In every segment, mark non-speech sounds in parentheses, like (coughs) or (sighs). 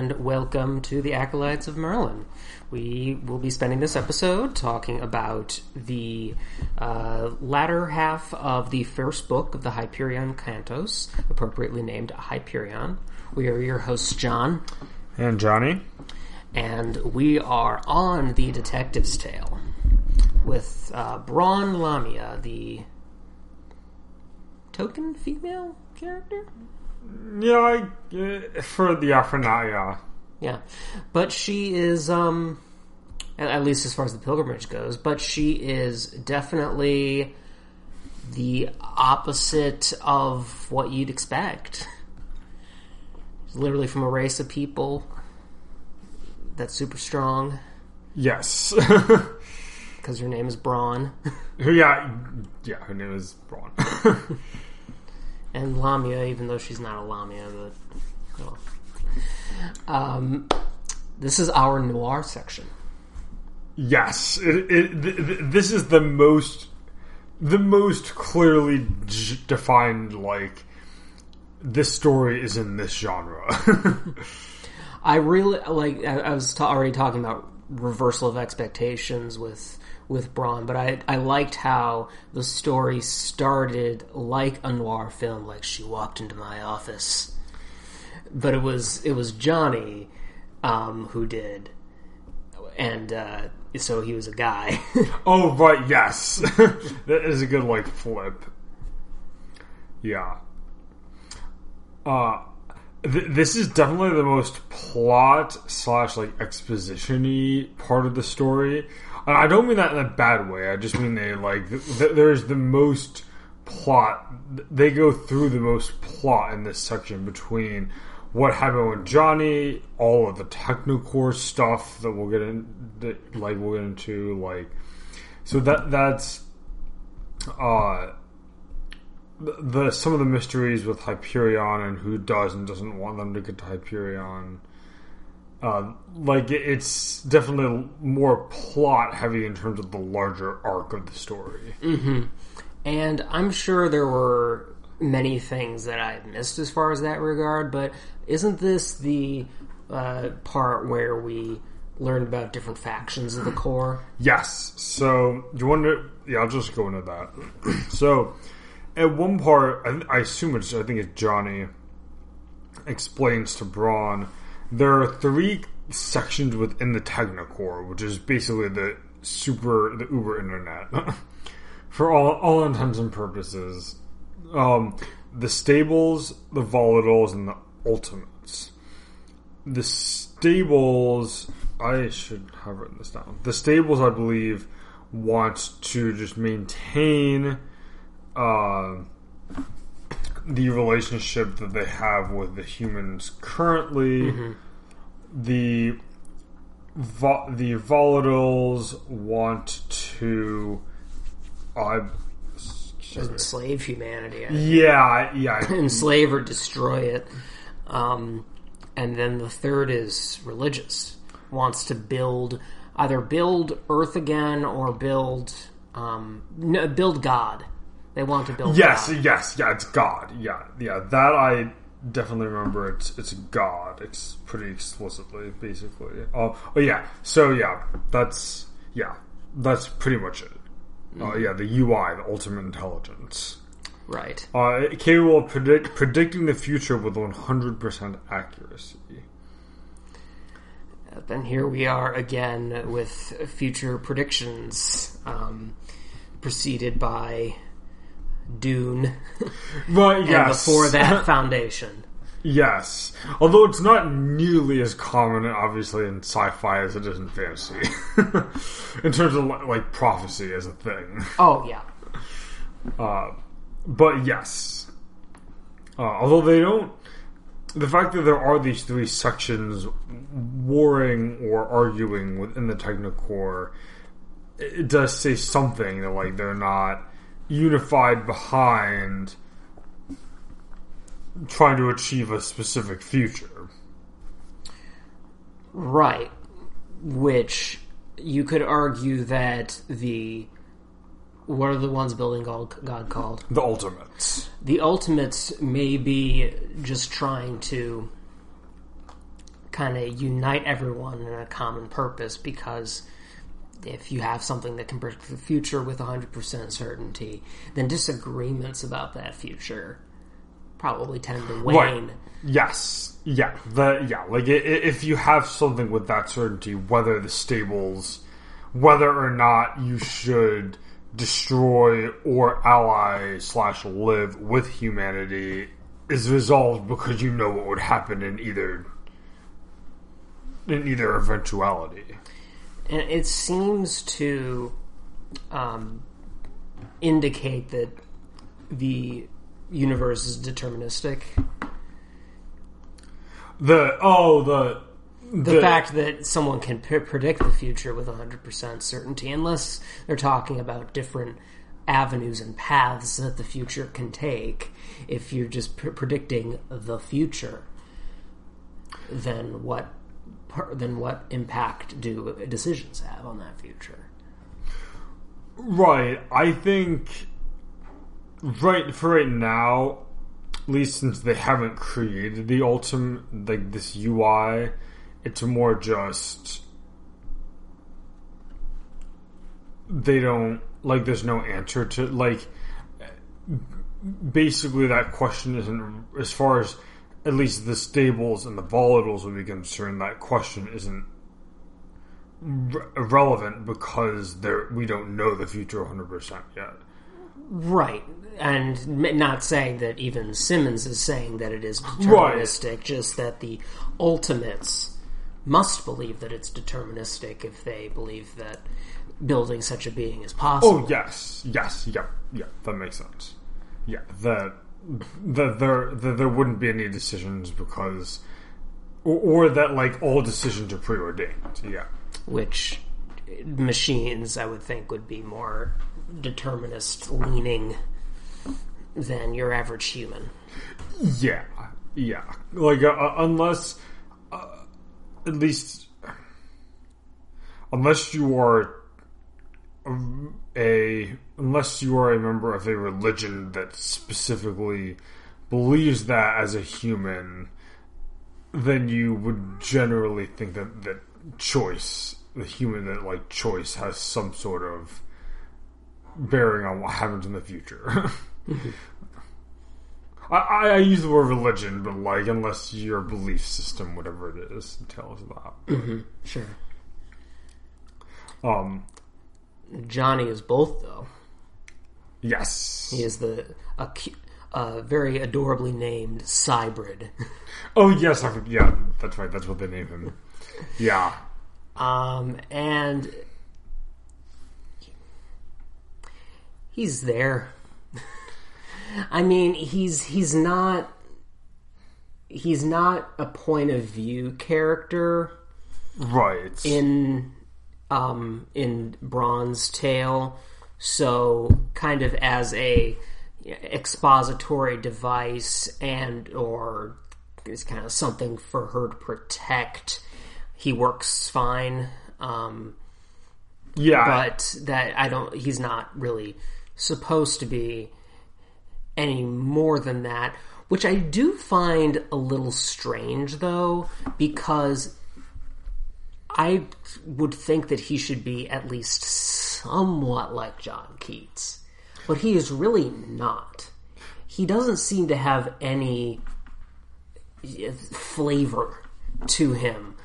And welcome to the Acolytes of Merlin. We will be spending this episode talking about the uh, latter half of the first book of the Hyperion Cantos, appropriately named Hyperion. We are your hosts, John, And Johnny? and we are on the Detective's Tale with uh, Brawne Lamia, the token female character. Yeah, I, uh, for the yeah, for now, yeah. Yeah, but she is, um, at at least as far as the pilgrimage goes, but she is definitely the opposite of what you'd expect. Literally from a race of people that's super strong Yes. (laughs) because her name is Brawne. (laughs) yeah, yeah, her name is Brawne. (laughs) and Lamia, even though she's not a Lamia, but well. Um, this is our noir section. yes, it, it, th- th- this is the most, the most clearly j- defined, like, this story is in this genre. (laughs) I really like. I, I was ta- already talking about reversal of expectations with with Brawne, but I I liked how the story started like a noir film, like she walked into my office, but it was it was Johnny um, who did, and uh, so he was a guy. (laughs) oh, right, yes. (laughs) that is a good, like, flip. Yeah. Uh, th- this is definitely the most plot slash like exposition-y part of the story. I don't mean that in a bad way. I just mean they like th- there's the most plot. They go through the most plot in this section between what happened with Johnny, all of the technocore stuff that we'll get in, that, like we'll get into, like so that that's uh the, the some of the mysteries with Hyperion and who does and doesn't want them to get to Hyperion. Uh, like it's definitely more plot heavy in terms of the larger arc of the story. And I'm sure there were many things that I missed as far as that regard, but isn't this the uh, part where we learned about different factions of the core? Yes. So do you want to? Yeah, I'll just go into that. (clears throat) so at one part, I, I assume it's I think it's Johnny explains to Brawne there are three sections within the Technocore, which is basically the super the Uber Internet (laughs) for all all intents and purposes. Um, the stables, the volatiles, and the ultimates. The stables, I should have written this down. The stables, I believe, want to just maintain uh, the relationship that they have with the humans currently. The vo- the volatiles want to. Uh, Enslave humanity, yeah, yeah. (laughs) enslave or destroy it. Um, and then the third is religious, wants to build either build Earth again or build um, no, build God. They want to build. Yes, God. yes, yeah, it's God. Yeah, yeah, that I definitely remember. It's it's God. It's pretty explicitly, basically. Oh, oh yeah. So yeah, that's yeah, that's pretty much it. Uh, yeah, the UI, the ultimate intelligence, right. uh, capable of predict, predicting the future with one hundred percent accuracy. Then here we are again with future predictions, um, preceded by Dune, (laughs) But and yes, before that, (laughs) Foundation. yes. Although it's not nearly as common, obviously, in sci-fi as it is in fantasy, (laughs) in terms of like prophecy as a thing. Oh yeah, Uh, but yes, uh, although they don't, the fact that there are these three sections warring or arguing within the Technocore, it does say something that like they're not unified behind trying to achieve a specific future. right. Which you could argue that the what are the ones building God, God called? The Ultimates. The Ultimates may be just trying to kind of unite everyone in a common purpose because if you have something that can predict the future with 100% certainty, then disagreements about that future probably tend to wane. Right. Yes. Yeah. The yeah. Like i- i- if you have something with that certainty, whether the stables, whether or not you should destroy or ally slash live with humanity, is resolved because you know what would happen in either in either eventuality. And it seems to um, indicate that the universe is deterministic. The oh the The, fact that someone can p- predict the future with 100% certainty, unless they're talking about different avenues and paths that the future can take, if you're just p- predicting the future, then what then what impact do decisions have on that future? Right. I think right for right now, at least since they haven't created the ultimate like this UI, it's more just they don't like there's no answer to like basically that question isn't as far as at least the stables and the volatiles would be concerned that question isn't re- relevant because there we don't know the future 100% yet. Right. And not saying that even Simmons is saying that it is deterministic, just that the ultimates must believe that it's deterministic if they believe that building such a being is possible. oh yes. Yes. Yeah yeah that makes sense. Yeah. That that there that there wouldn't be any decisions because or, or that like all decisions are preordained yeah Which machines, I would think, would be more determinist leaning than your average human. Yeah, yeah. Like uh, uh, unless, uh, at least, unless you are a unless you are a member of a religion that specifically believes that as a human, then you would generally think that that choice, the human that like choice, has some sort of bearing on what happens in the future. (laughs) I, I, use the word religion, but like, unless your belief system, whatever it is, tells that. Sure. Um, Johnny is both, though. yes. He is the a, a very adorably named Cybrid. (laughs) Oh, yes. I, yeah, that's right. That's what they name him. Yeah. Um, and he's there. (laughs) I mean, he's he's not he's not a point of view character Right. in um in Brawne's Tale, so kind of as a expository device and or it's kind of something for her to protect. He works fine. Um, yeah. but that I don't. He's not really supposed to be any more than that, which I do find a little strange, though, because I would think that he should be at least somewhat like John Keats, but he is really not. He doesn't seem to have any eh, flavor to him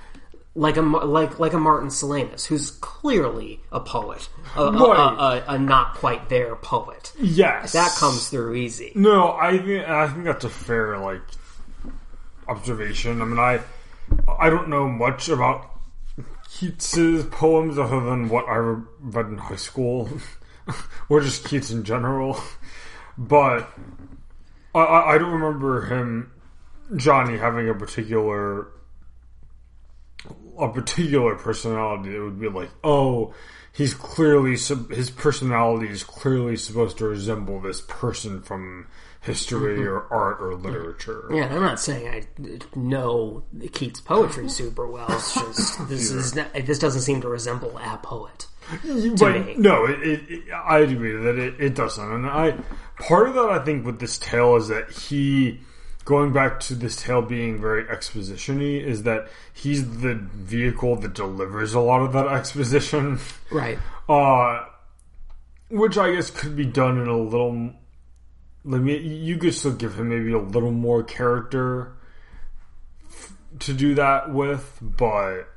like a like like a Martin Silenus, who's clearly a poet, a, a, a, a not quite there poet. yes. That comes through easy. No, I think I think that's a fair like observation. I mean, I I don't know much about Keats's poems other than what I read in high school, (laughs) or just Keats in general. But I, I don't remember him, Johnny, having a particular a particular personality that would be like, oh, he's clearly his personality is clearly supposed to resemble this person from history or art or literature. Yeah, I'm not saying I know Keats' poetry super well. It's just (laughs) this is not, this doesn't seem to resemble a poet. But me. no, it, it, it, I agree that it, it doesn't. And I part of that I think with this tale is that he going back to this tale being very expositiony is that he's the vehicle that delivers a lot of that exposition. Right. (laughs) Uh, which I guess could be done in a little. Let me. You could still give him maybe a little more character to do that with, but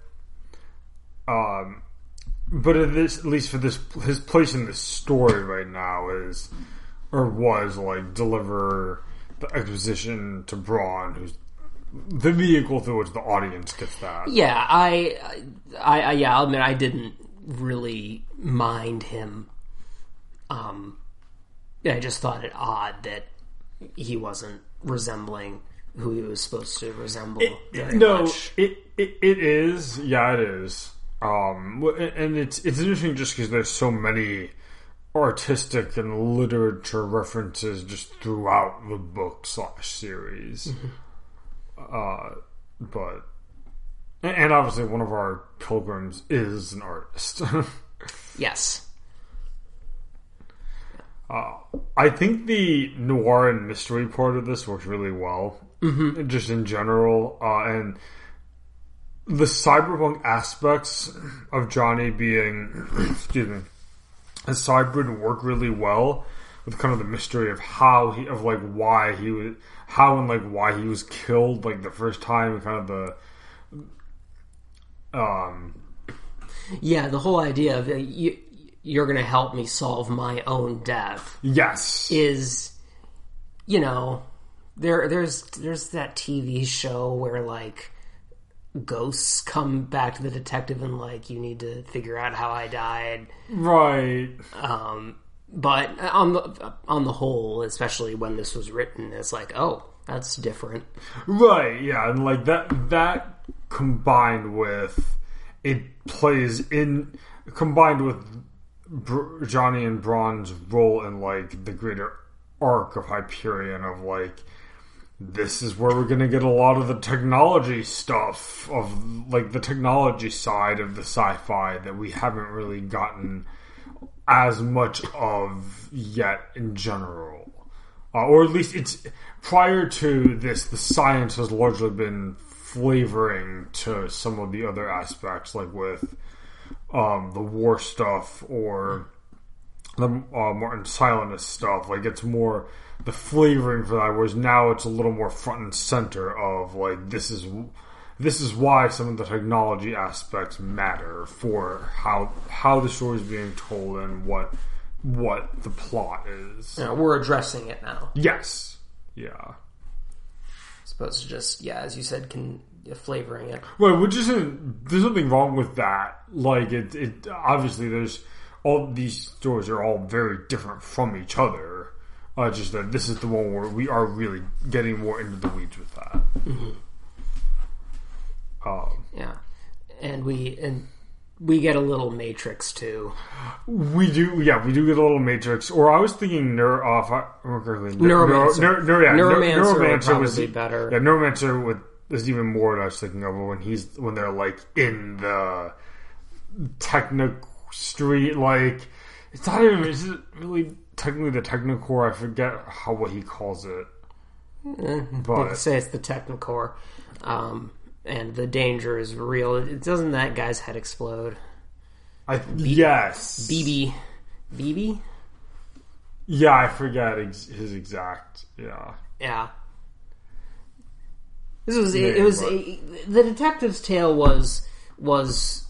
um, but at this, at least for this, his place in the story right now is or was like deliver the exposition to Brawne, who's the vehicle through which the audience gets that. Yeah, I, I, I yeah, I'll admit I didn't really mind him. Um, I just thought it odd that he wasn't resembling who he was supposed to resemble. very no, much. it, it it is. Yeah, it is. Um, and it's it's interesting just because there's so many artistic and literature references just throughout the book slash series. Uh, but and obviously one of our pilgrims is an artist. (laughs) Yes. I think the noir and mystery part of this works really well, mm-hmm. just in general, uh, and the cyberpunk aspects of Johnny being, (clears throat) excuse me, a cyber work really well with kind of the mystery of how he, of like why he was, how and like why he was killed, like the first time, and kind of the, um, Yeah, the whole idea of uh, you, you're going to help me solve my own death yes, is, you know, there there's there's that TV show where like ghosts come back to the detective and like you need to figure out how I died. right. Um, but on the on the whole, especially when this was written, it's like, oh, that's different. Right, yeah, and like that that combined with it plays in combined with Br- Johnny and Brawne's role in like the greater arc of Hyperion of like this is where we're going to get a lot of the technology stuff of like the technology side of the sci-fi that we haven't really gotten as much of yet in general. Uh, or at least it's prior to this the science has largely been flavoring to some of the other aspects like with um, the war stuff or the uh, Martin Silenus stuff. Like it's more the flavoring for that whereas now it's a little more front and center of like this is this is why some of the technology aspects matter for how how the story is being told and what what the plot is. Yeah, we're addressing it now, yes. Yeah. As opposed to just yeah, as you said, can flavoring it. Well, which isn't there's nothing wrong with that. Like it, it obviously there's all these stories are all very different from each other. Uh, just that this is the one where we are really getting more into the weeds with that. Um, Yeah, and we and we get a little Matrix too. we do, yeah, we do get a little Matrix. Or I was thinking, neuro, uh, if I remember correctly, Neuromancer. Neuro, neuro, yeah, Neuromancer probably was be better. Yeah, Neuromancer with is even more what I was thinking of when he's when they're like in the techno street. Like it's not even is it really technically the technocore? I forget how what he calls it. But But say it's the Technocore, um, and the danger is real. It doesn't that guy's head explode. I yes, BB, BB, yeah, I forget ex- his exact yeah. yeah. This was it, Name, was but- a, the detective's tale was was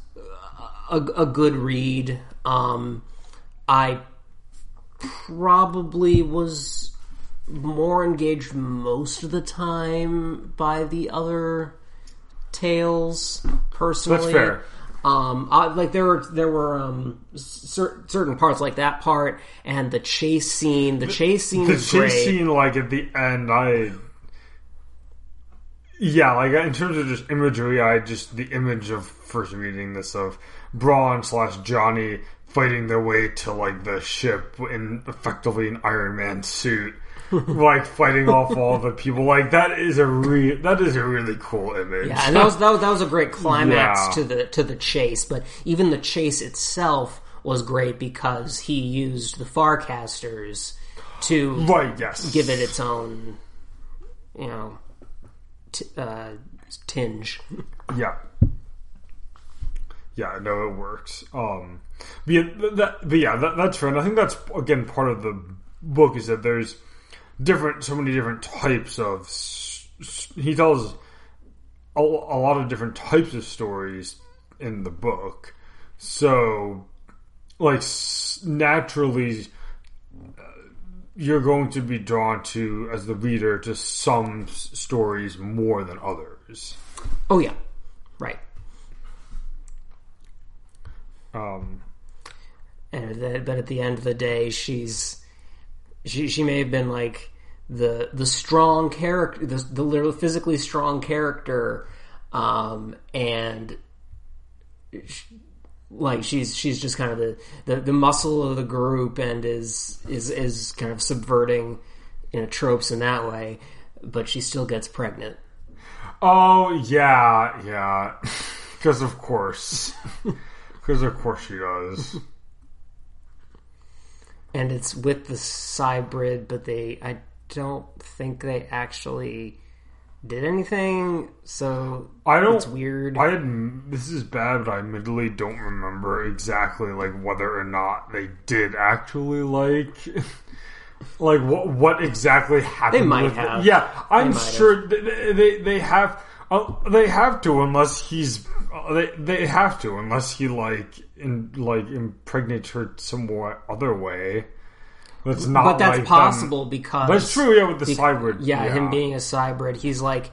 a, a good read. Um, I probably was more engaged most of the time by the other tales personally. That's fair. Um, I, like there were there were um cer- certain parts like that part and the chase scene. The chase scene the chase great. scene like at the end i yeah like in terms of just imagery i just the image of first reading this of brawne slash johnny fighting their way to like the ship in effectively an iron man suit (laughs) like fighting off all the people like that is a re- that is a really cool image Yeah, and that was, that was that was a great (laughs) climax Yeah. to the to the chase. But even the chase itself was great because he used the Farcasters to right yes give it its own, you know t- uh, tinge. Yeah. Yeah, no, it works. Um, but yeah, that, but yeah that, that's fair. And I think that's, again, part of the book is that there's different, so many different types of, he tells a, lot of different types of stories in the book. So, like, naturally, you're going to be drawn to, as the reader, to some s- stories more than others. Oh yeah, right. Um, and that, but at the end of the day, she's she she may have been like the the strong character, the the literally physically strong character, um, and sh- like she's she's just kind of the, the the muscle of the group and is is is kind of subverting you know tropes in that way, but she still gets pregnant. Oh yeah, yeah. (laughs) Because of course, (laughs) because of course she does. and it's with the cybrid, but they I don't think they actually did anything. So I don't. it's weird. I had, this is bad, but I admittedly don't remember exactly like whether or not they did actually like. (laughs) Like what? What exactly happened? They might have. It? Yeah, I'm have. sure they they, they have. Uh, they have to unless he's. Uh, they they have to unless he like in like impregnates her some wa- other way. That's not. but that's like them- possible because That's true. Yeah, with the Be- cybrid. Yeah, him being a cybrid, he's like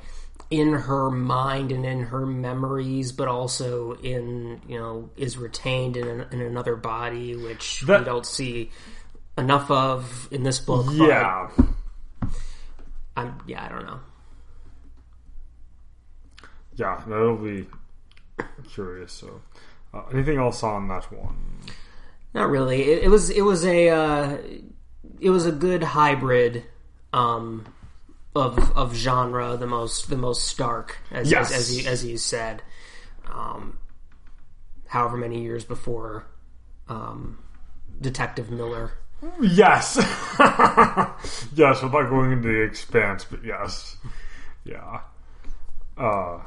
in her mind and in her memories, but also in you know is retained in, an, in another body, which That- we don't see enough of in this book. Yeah. I'm yeah, I don't know. Yeah, that'll be curious. So, uh, anything else on that one? Not really. It, it was it was a uh, it was a good hybrid um, of of genre, the most the most stark, as Yes. as, as you as you said. Um, however many years before um, Detective Miller. Yes, (laughs) yes. Without going into the expanse, but yes, yeah. Uh,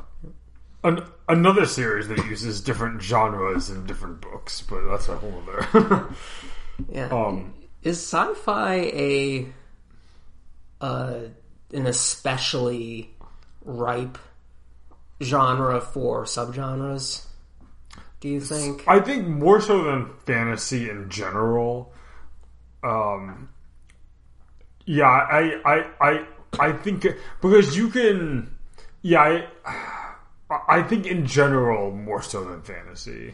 an, another series that uses different genres in different books, but that's a whole other. (laughs) Yeah. Um, Is sci-fi a uh, an especially ripe genre for subgenres? Do you think? I think more so than fantasy in general. Um, yeah, I, I, I, I think because you can, yeah, I, I think in general more so than fantasy.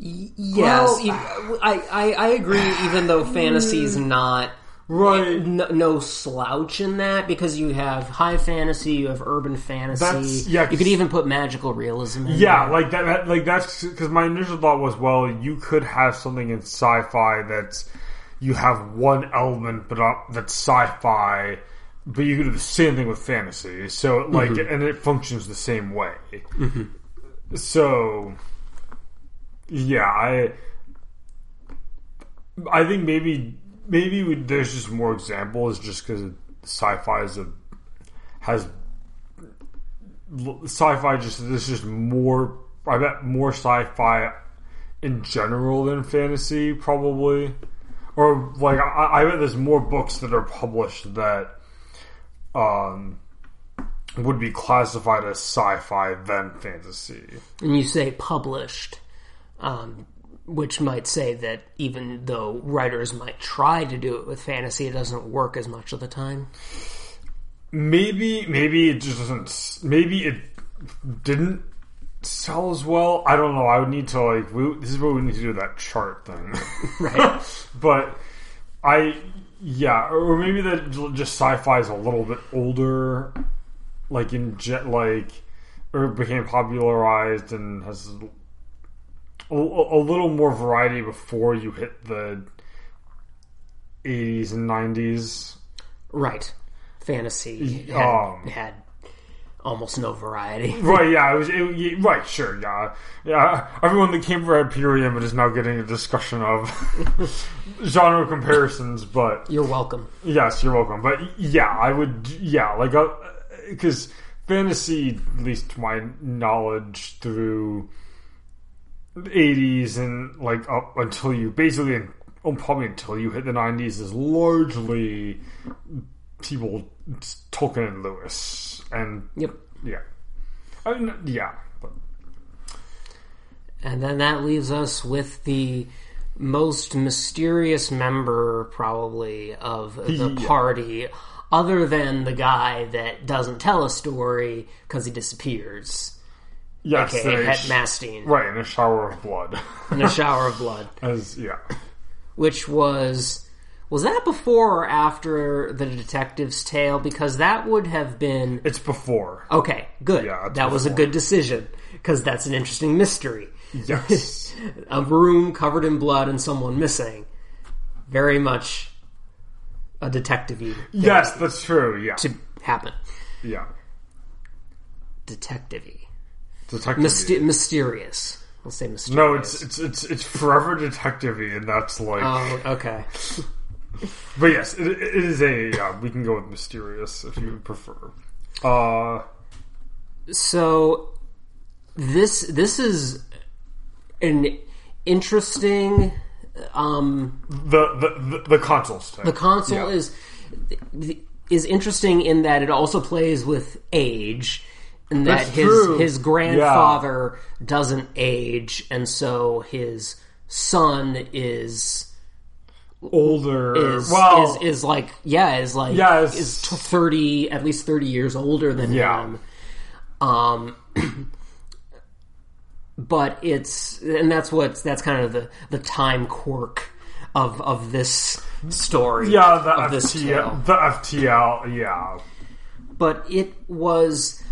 Y- yes, Well- I, I I agree. Even though fantasy's mm. not Right. no, no slouch in that, because you have high fantasy, you have urban fantasy. That's- yeah, you could even put magical realism. in Yeah, there. like that, that like that's because my initial thought was, well, you could have something in sci-fi that's you have one element, but uh, that's sci-fi, but you could do the same thing with fantasy. So like, mm-hmm. and it functions the same way. Mm-hmm. So, yeah, I, I think maybe maybe we, there's just more examples just because sci-fi is a has sci-fi just there's just more I bet more sci-fi in general than fantasy probably. Or like I, I bet there's more books that are published that um would be classified as sci-fi than fantasy. And you say published, um, which might say that even though writers might try to do it with fantasy, it doesn't work as much of the time. maybe maybe it just doesn't maybe it didn't sell as well i don't know i would need to like we, this is what we need to do that chart thing (laughs) Right. (laughs) but I, yeah, or maybe that just sci-fi is a little bit older, like in jet, like, or it became popularized and has a, a little more variety before you hit the eighties and nineties. Right. Fantasy had, Um, had almost no variety. (laughs) Right, yeah, it was it, right, sure, yeah, yeah. Everyone that came for Hyperion is now getting a discussion of (laughs) genre comparisons, but You're welcome. yes, you're welcome. But yeah, I would, yeah, like because fantasy, at least to my knowledge, through '80s and like up until you basically, oh, probably until you hit the '90s, is largely people Tolkien and Lewis, and Yep. yeah, I mean, yeah, but And then that leaves us with the most mysterious member, probably, of the Yeah. party, other than the guy that doesn't tell a story because he disappears. Yes, Het Masteen right in a shower of blood, (laughs) in a shower of blood, (laughs) as yeah. which was was that before or after the detective's tale? Because that would have been It's before. okay. Good, Yeah, that was a good decision because that's an interesting mystery. Yes. (laughs) a room covered in blood and someone missing. Very much a detective yes, that's true. Yeah. to happen. Yeah. Detective Detective. Myster- mysterious. We'll say mysterious. no, it's it's it's it's forever detective and that's like. Oh, okay. (laughs) but yes, it, it is a. Yeah, we can go with mysterious if you prefer. Uh, So this this is an interesting um the the the, the consul's thing. the consul Yeah. is is interesting in that it also plays with age and that That's his true. his grandfather doesn't age and so his son is older. is well, is, is like yeah is like Yeah, is 30 at least 30 years older than Yeah. him um (clears throat) but it's and that's what's that's kind of the the time quirk of of this story yeah, the of this tale. FTL, the FTL. Yeah, but it was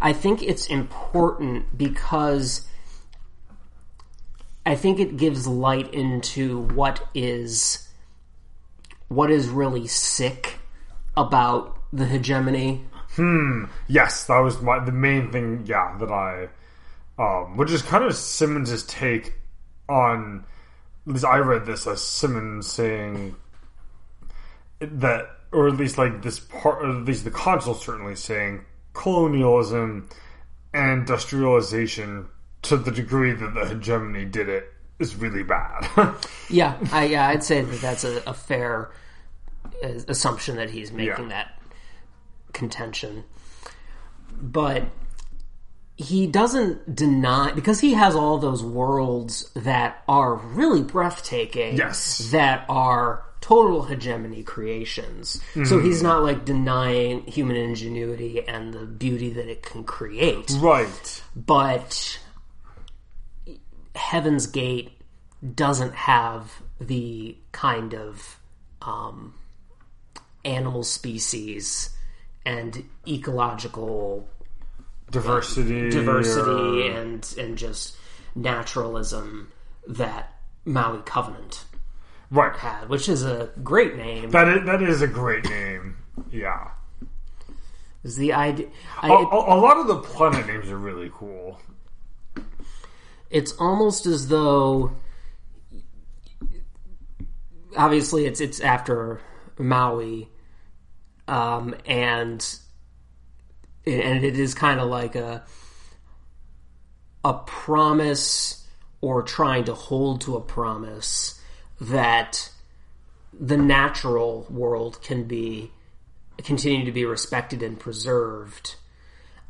i think it's important because i think it gives light into what is what is really sick about the hegemony Hmm. yes, that was my the main thing. Yeah, that I, um, which is kind of Simmons' take on. At least I read this as Simmons saying that, or at least like this part, or at least the consul certainly saying colonialism and industrialization to the degree that the hegemony did it is really bad. (laughs) yeah i yeah i'd say that that's a, a fair uh, assumption that he's making Yeah. that contention but he doesn't deny because he has all those worlds that are really breathtaking. Yes. That are total hegemony creations. Mm-hmm. So he's not like denying human ingenuity and the beauty that it can create. right. But Heaven's Gate doesn't have the kind of um, animal species and ecological Diversity. diversity or- and and just naturalism that Maui Covenant right. had, which is a great name. That is, that is a great name. Yeah. Is the idea? I, A, a, a lot of the planet names are really cool. it's almost as though obviously it's it's after Maui um and and it is kind of like a a promise or trying to hold to a promise that the natural world can be continue to be respected and preserved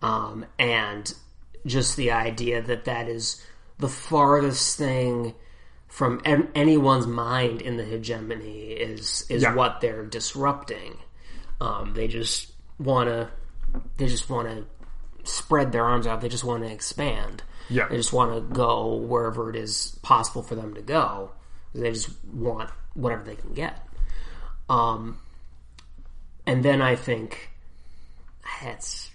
um, and just the idea that that is the farthest thing from an- anyone's mind in the hegemony is is Yeah. what they're disrupting. Um, they just want to they just want to spread their arms out. They just want to expand. Yeah. They just want to go wherever it is possible for them to go. They just want whatever they can get. Um, and then I think it's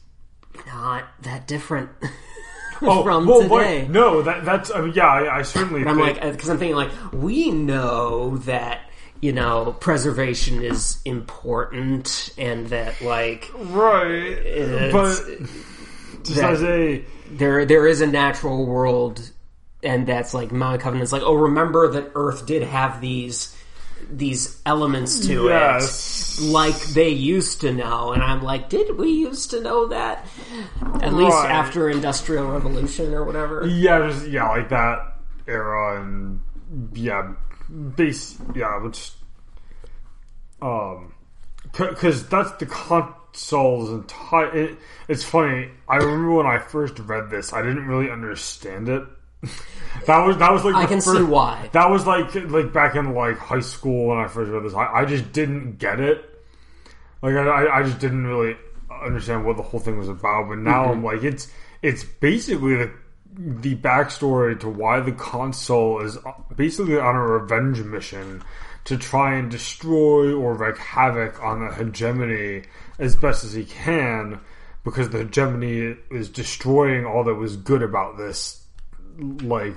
not that different (laughs) Oh, from well, today. wait, no, that that's I mean, yeah, I, I certainly. I'm think, like, because I'm thinking like, we know that you know preservation is important, and that like right, it's, but That- as a there there is a natural world and that's like Mount Covenant's like, oh remember that Earth did have these these elements to Yes. it like they used to know and I'm like, did we used to know that? At least Right. after Industrial Revolution or whatever. yeah, just, yeah, like that era and yeah, base yeah, which um, because that's the consul's entire. It, it's funny. I remember when I first read this, I didn't really understand it. (laughs) that was that was like I can first, see why. That was like like back in like high school when I first read this. I, I just didn't get it. Like I, I just didn't really understand what the whole thing was about. But now Mm-hmm. I'm like, it's it's basically the the backstory to why the consul is basically on a revenge mission to try and destroy or wreak havoc on the hegemony as best as he can because the hegemony is destroying all that was good about this like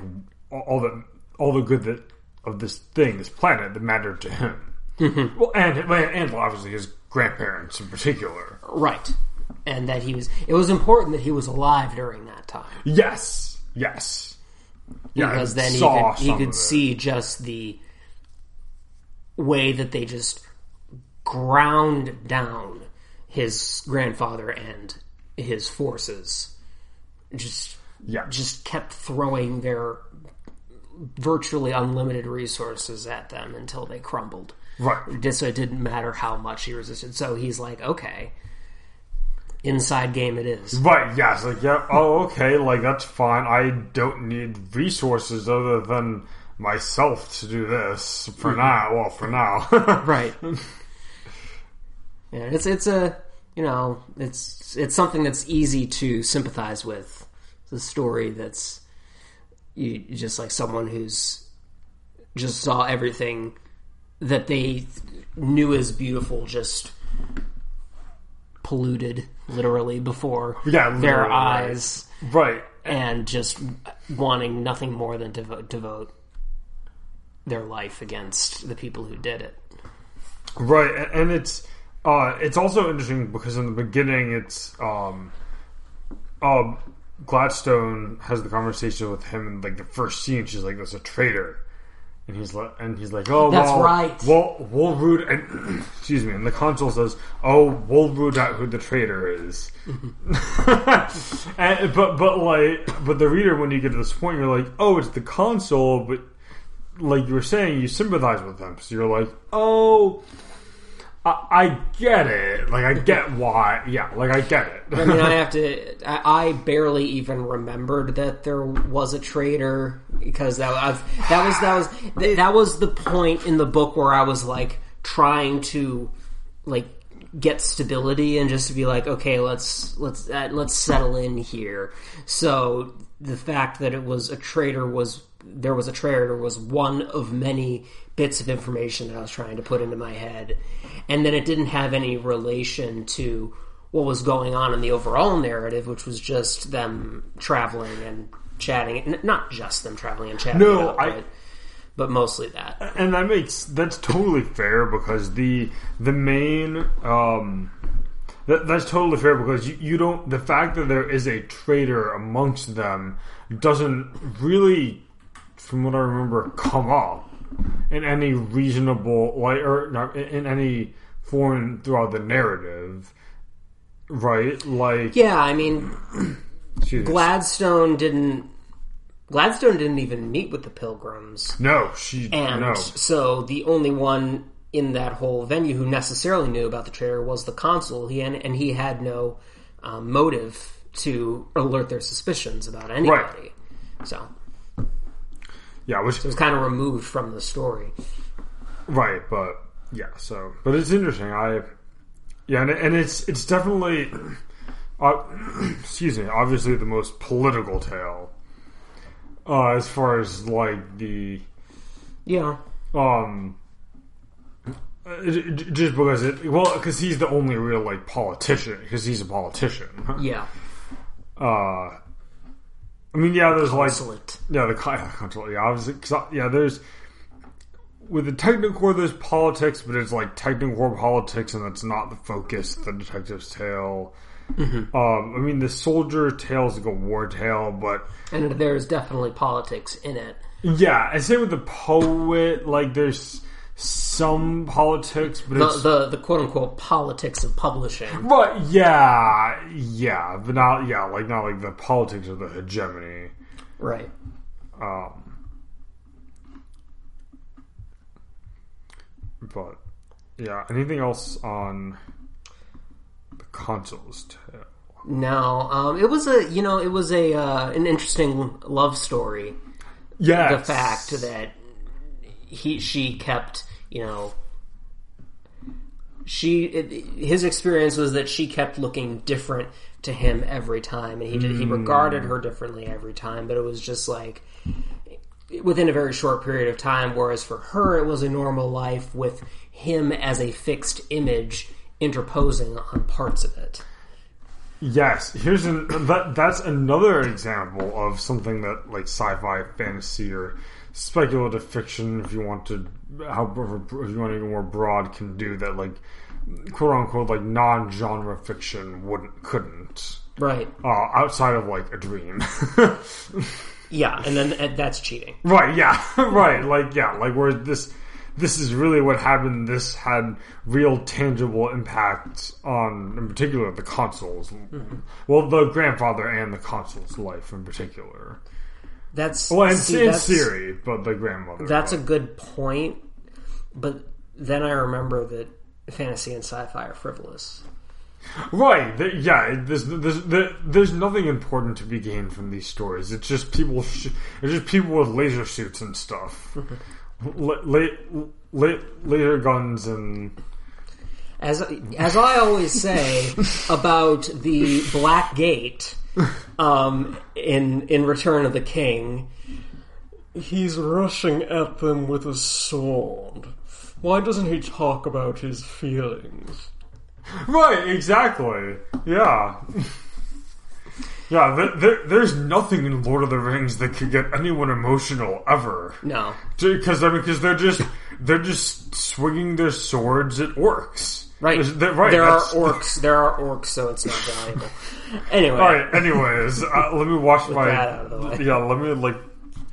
all the all the good that of this thing this planet that mattered to him. Mm-hmm. Well and and obviously his grandparents in particular. Right. And that he was it was important that he was alive during that time. yes. Yes. Yeah because then he could, he could see just the way that they just ground down his grandfather and his forces. Just yeah just kept throwing their virtually unlimited resources at them until they crumbled right so it didn't matter how much he resisted so he's like okay inside game it is Right, yes, like yeah, oh okay, like that's fine. I don't need resources other than myself to do this for Mm-hmm. now. Well, for now. (laughs) right yeah it's it's a you know it's it's something that's easy to sympathize with a story that's you just like someone who's just saw everything that they knew as beautiful just polluted literally before Yeah, their literally, eyes. Right. and just wanting nothing more than to devote, devote their life against the people who did it. Right, and it's uh, it's also interesting because in the beginning, it's um, um, Gladstone has the conversation with him in like the first scene. She's like, "There's a traitor," and he's like, and he's like, "Oh, That's well, right. Well, we'll root." And (clears throat) excuse me, and the consul says, "Oh, we'll root out who the traitor is." (laughs) and, but but like, but the reader, when you get to this point, you're like, "Oh, it's the consul," but like you were saying, you sympathize with them, so you're like, "Oh." I, I get it. Like I get why. Yeah, like I get it. I mean, I (laughs) have to. I, I barely even remembered that there was a traitor because that was that was that was that was the point in the book where I was like trying to like get stability and just to be like, okay, let's let's uh, let's settle in here. So the fact that it was a traitor was there was a traitor was one of many bits of information that I was trying to put into my head, and then it didn't have any relation to what was going on in the overall narrative, which was just them traveling and chatting. Not just them traveling and chatting. No, about I- it, but mostly that. and that makes that's totally fair because the the main um that, that's totally fair because you, you don't the fact that there is a traitor amongst them doesn't really from what I remember come up in any reasonable like or in in any form throughout the narrative right like Yeah, I mean. (clears throat) Gladstone didn't. Gladstone didn't even meet with the Pilgrims, no she and no so the only one in that whole venue who necessarily knew about the traitor was the consul. He and, and he had no um, motive to alert their suspicions about anybody. So yeah which it was kind of removed from the story. Right, but yeah, so but it's interesting. I yeah, and, and it's it's definitely uh, (clears throat) excuse me, obviously the most political tale uh, as far as like the Yeah, um just because it well because he's the only real like politician because he's a politician. yeah, (laughs) Uh, I mean, yeah, there's like yeah, the con- (laughs) control. Yeah, obviously, 'cause, yeah. There's with the Technocore, there's politics, but it's like Technocore politics, and that's not the focus the Detective's Tale. Mm-hmm. Um, I mean, the Soldier Tale is like a war tale, but and there's definitely politics in it. yeah, and same with the Poet. Like, there's some politics, but The it's the, the quote unquote politics of publishing. But yeah, yeah, but not yeah, like not like the politics of the hegemony. Right. Um, but yeah, anything else on the consul's tale? No, um, it was a you know it was a uh, an interesting love story. Yeah, The fact that he she kept you know she it, his experience was that she kept looking different to him every time, and he did, he regarded her differently every time. But it was just like within a very short period of time. Whereas for her, it was a normal life with him as a fixed image interposing on parts of it. Yes, here's an that that's another example of something that like sci-fi, fantasy, or speculative fiction, if you want to, however, if you want to get more broad, can do that. Like quote unquote, like non-genre fiction wouldn't couldn't Right. uh, outside of like a dream. (laughs) Yeah, and then and that's cheating. right? Yeah. (laughs) right. Like yeah. Like where this. This is really what happened. This had real tangible impact on, in particular, the consul's. Well, the grandfather and the consul's life in particular. That's Well, in, see, in that's- Siri, but the grandmother. That's a good point, but then I remember that fantasy and sci-fi are frivolous. right. th- yeah, there's, there's there, there's nothing important to be gained from these stories. It's just people. Sh- it's just people with laser suits and stuff, (laughs) la- la- la- laser guns and As as I always say (laughs) about the Black Gate um, in in Return of the King, he's rushing at them with a sword. Why doesn't he talk about his feelings? right. Exactly. Yeah. Yeah, there, there, there's nothing in Lord of the Rings that could get anyone emotional ever. No, Because I mean, because they're just they're just swinging their swords at orcs. Right? There- right. There are orcs. There are orcs, so it's not valuable. (laughs) Anyway, All right. Anyways, uh, let me wash my. that out of the way. Yeah, let me like.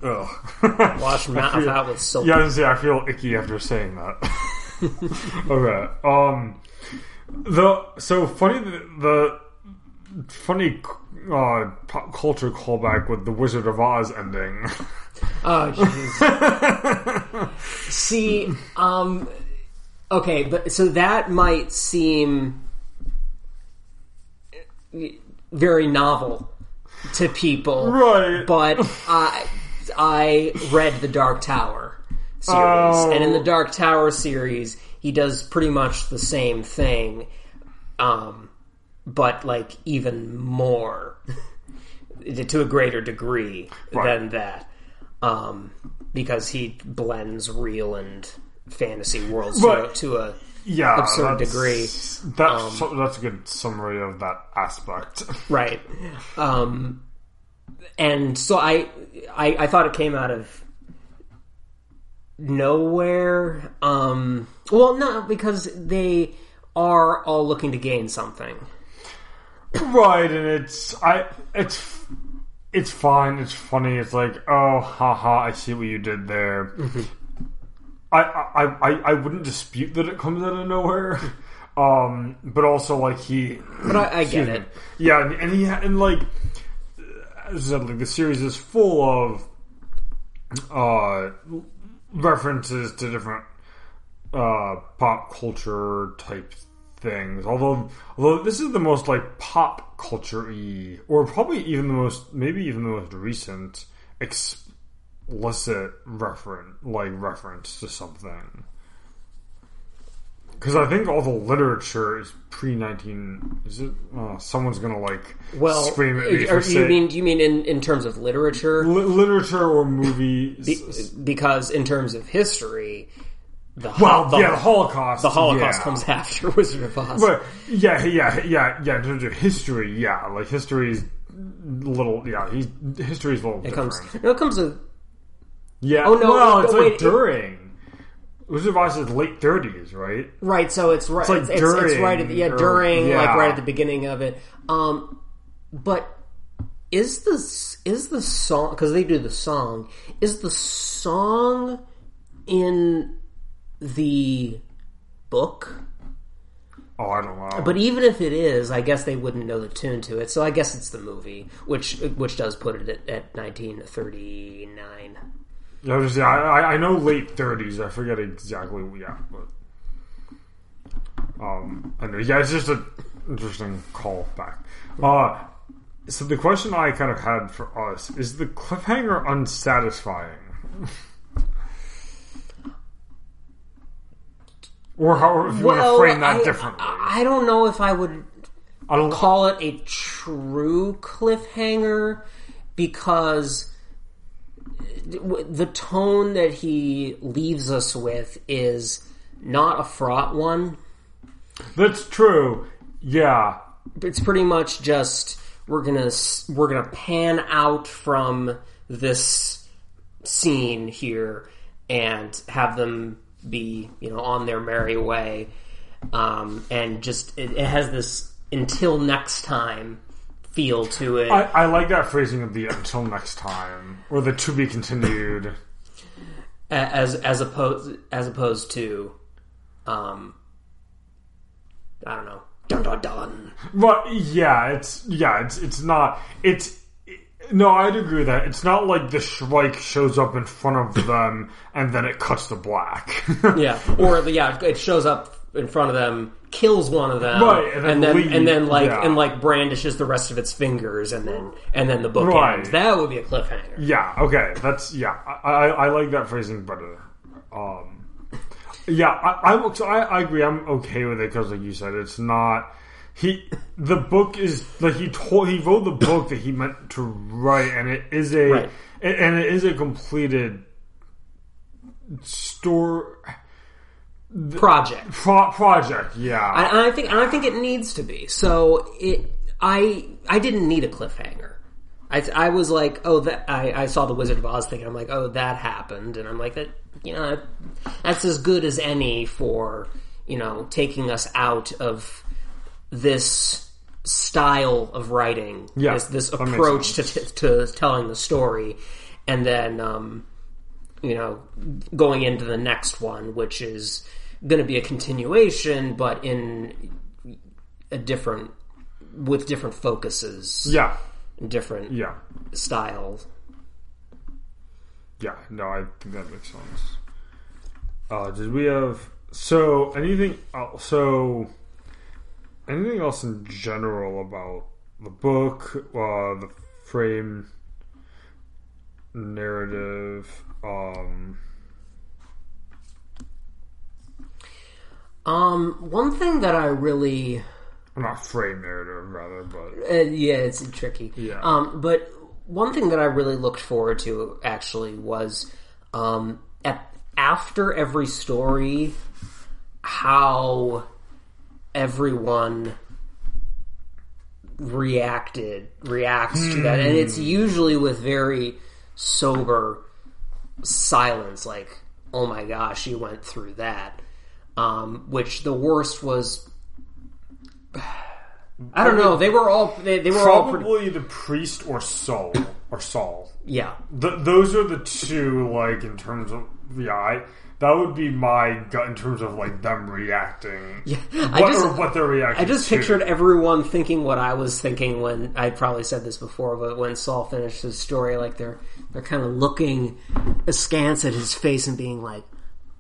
Ugh. (laughs) wash mouth feel- out with soap. Yeah, I was gonna say I feel icky after saying that. (laughs) okay. Um. The so funny the, the funny uh, pop culture callback with the Wizard of Oz ending. Oh jeez. See, um okay, but so that might seem very novel to people. Right. But I I read the Dark Tower series. Oh. And in the Dark Tower series, he does pretty much the same thing. Um but like even more (laughs) to a greater degree Right. than that um, because he blends real and fantasy worlds Right. to, a, to a yeah, absurd that's- degree. That's so- that's a good summary of that aspect. (laughs) right. Um, and so I, I I thought it came out of nowhere. Um, well, no, because they are all looking to gain something. right, and it's I it's it's fine. It's funny. It's like oh, haha, I see what you did there. I, I I I wouldn't dispute that it comes out of nowhere. (laughs) Um, but also like he, But I, I get me. it. Yeah, and, and he and like as I said, like the series is full of uh references to different uh pop culture type things. Although although this is the most like pop culture y or probably even the most maybe even the most recent explicit reference like reference to something. Because I think all the literature is pre nineteen. Is it? Uh, someone's gonna like Well, scream at me or for you saying mean you mean in, in terms of literature? li- literature or movies. Be- because in terms of history, the well, the, yeah, the Holocaust. the Holocaust yeah. comes (laughs) after Wizard of Oz. But yeah, yeah, yeah, yeah. In terms of history, yeah, like history's little. Yeah, he history's a little it different. comes it comes a yeah. Oh, no, well, it's wait, like it- during. Of Oz is late thirties, right? Right, so it's right. It's, like it's, it's right at the, yeah during, or- during like right at the beginning of it. Um, but is the is the song because they do the song is the song in the book? Oh, I don't know. But even if it is, I guess they wouldn't know the tune to it. So I guess it's the movie, which which does put it at, at 1939. Yeah, I, was just, yeah, I, I know late thirties. I forget exactly. Yeah, but um. Yeah, it's just an interesting call back. Uh, so the question I kind of had for us is: the cliffhanger unsatisfying, (laughs) or how if you want to frame that I, differently? I don't know if I would I call it a true cliffhanger because the tone that he leaves us with is not a fraught one. That's true. Yeah, It's pretty much just we're gonna we're gonna pan out from this scene here and have them be you know on their merry way, um, and just it, it has this until next time feel to it. I, I like that phrasing of the "until next time" or the "to be continued." as as opposed as opposed to um I don't know dun dun dun But yeah, it's yeah, it's it's not it's no, I'd agree with that. It's not like the Shrike shows up in front of them and then it cuts to black. (laughs) yeah or yeah it shows up in front of them kills one of them Right, and then and then, leave, and then like yeah. and like brandishes the rest of its fingers and then and then the book Right. ends that would be a cliffhanger yeah, okay, that's yeah. I, I I like that phrasing better. Um, yeah, I I'm, so I, I agree. I'm okay with it because, like you said, it's not. He the book is like he told he wrote the book that he meant to write, and it is a Right. and it is a completed store project pro- project. Yeah, and I think and I think it needs to be. So it I I didn't need a cliffhanger. I, I was like, oh, that I, I saw the Wizard of Oz thing, and I'm like, oh, that happened, and I'm like, that you know, that's as good as any for you know taking us out of this style of writing, Yeah, this, this approach to, to telling the story, and then um, you know going into the next one, which is going to be a continuation, but in a different with different focuses, yeah, different yeah, style. yeah. No, I think that makes sense. Uh, did we have so anything? else so anything else in general about the book, uh, the frame, narrative? Um, Um, one thing that I really I'm not frame narrative, rather, but Uh, yeah, it's tricky. Yeah. Um, but one thing that I really looked forward to actually was um, at after every story, how everyone reacted reacts to that, and it's usually with very sober silence, like "Oh my gosh, you went through that." Um, which the worst was. (sighs) I don't know. They were all they, they were all pretty, probably the priest or Saul or Saul. yeah. Th- those are the two, like in terms of yeah. I, that would be my gut in terms of like them reacting. Yeah, what, I just or what they're reacting. I just to. pictured everyone thinking what I was thinking when I probably said this before, but when Saul finished his story, like they're they're kind of looking askance at his face and being like,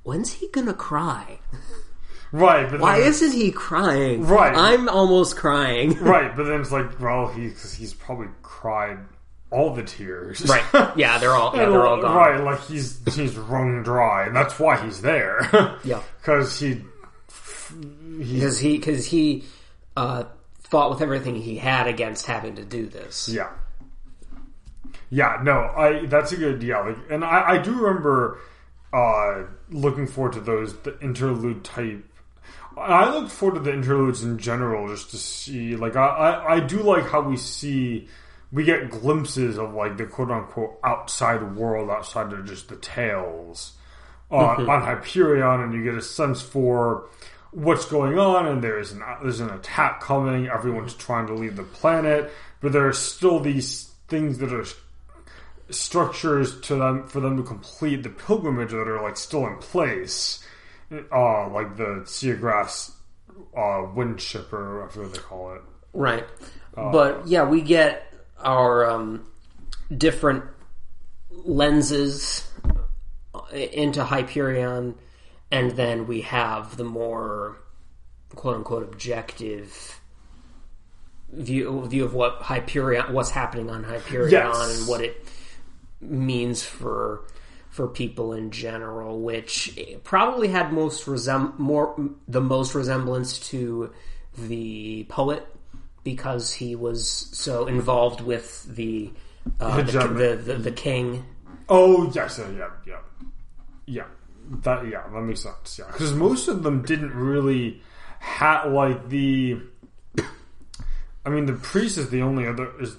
"When's he gonna cry? right. But Why then, isn't he crying? Right. I'm almost crying. (laughs) right? But then it's like, well, he cause he's probably cried all the tears. Right? (laughs) Yeah, they're all yeah, they're all gone. Right, like he's he's wrung dry, and that's why he's there. (laughs) Yeah. because he because he because he uh, fought with everything he had against having to do this. Yeah. Yeah, no, I that's a good yeah, like, and I, I do remember uh looking forward to those the interlude type. I look forward to the interludes in general just to see like I, I, I do like how we see we get glimpses of like the quote unquote outside world outside of just the tales on, on Hyperion, and you get a sense for what's going on. And there's an there's an attack coming. Everyone's mm-hmm. trying to leave the planet, but there are still these things that are structures to them for them to complete the pilgrimage that are like still in place, uh, like the Seagrass uh, wind shipper, I forget what they call it. Right. but yeah, we get our um, different lenses into Hyperion, and then we have the more quote unquote objective view view of what Hyperion, what's happening on Hyperion, Yes. and what it means for for people in general, which probably had most resem- more the most resemblance to the poet because he was so involved with the uh, the, the, the the king. Oh yes, yeah, yeah, yeah, yeah. That yeah, that makes sense. Yeah, because most of them didn't really have like the. (coughs) I mean, the priest is the only other is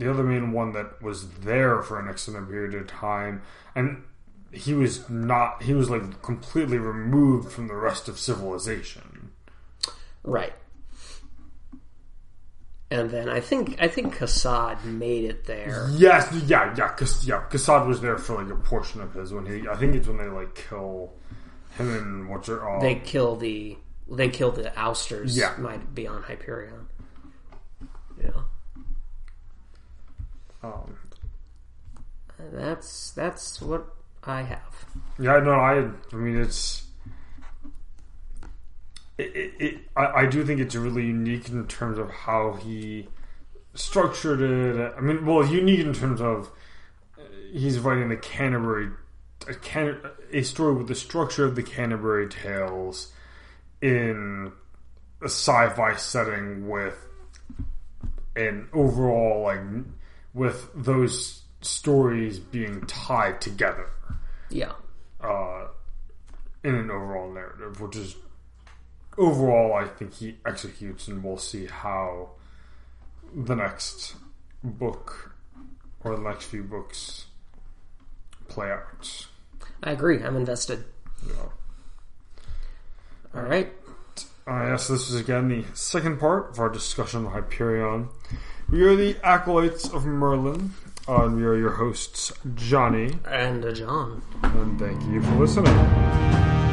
the other main one that was there for an extended period of time, and he was not. He was like completely removed from the rest of civilization. Right. And then I think I think Kassad made it there. Yes, yeah, yeah, yeah. Kassad was there for like a portion of his when he. I think it's when they like kill him and what's her. Uh, They kill the they kill the ousters. Yeah. might be on Hyperion. Yeah, um, that's that's what I have. Yeah, no, I. I mean, it's. It, it, it, I, I do think it's really unique in terms of how he structured it. I mean, well, unique in terms of uh, he's writing the Canterbury, a, can, a story with the structure of the Canterbury Tales in a sci-fi setting with an overall like with those stories being tied together Yeah, uh, in an overall narrative, which is overall, I think he executes, and we'll see how the next book or the next few books play out. I agree. I'm invested. Know. All right. Uh, yes, this is again the second part of our discussion on Hyperion. We are the acolytes of Merlin, uh, and we are your hosts, Johnny, And uh, John. and thank you for listening.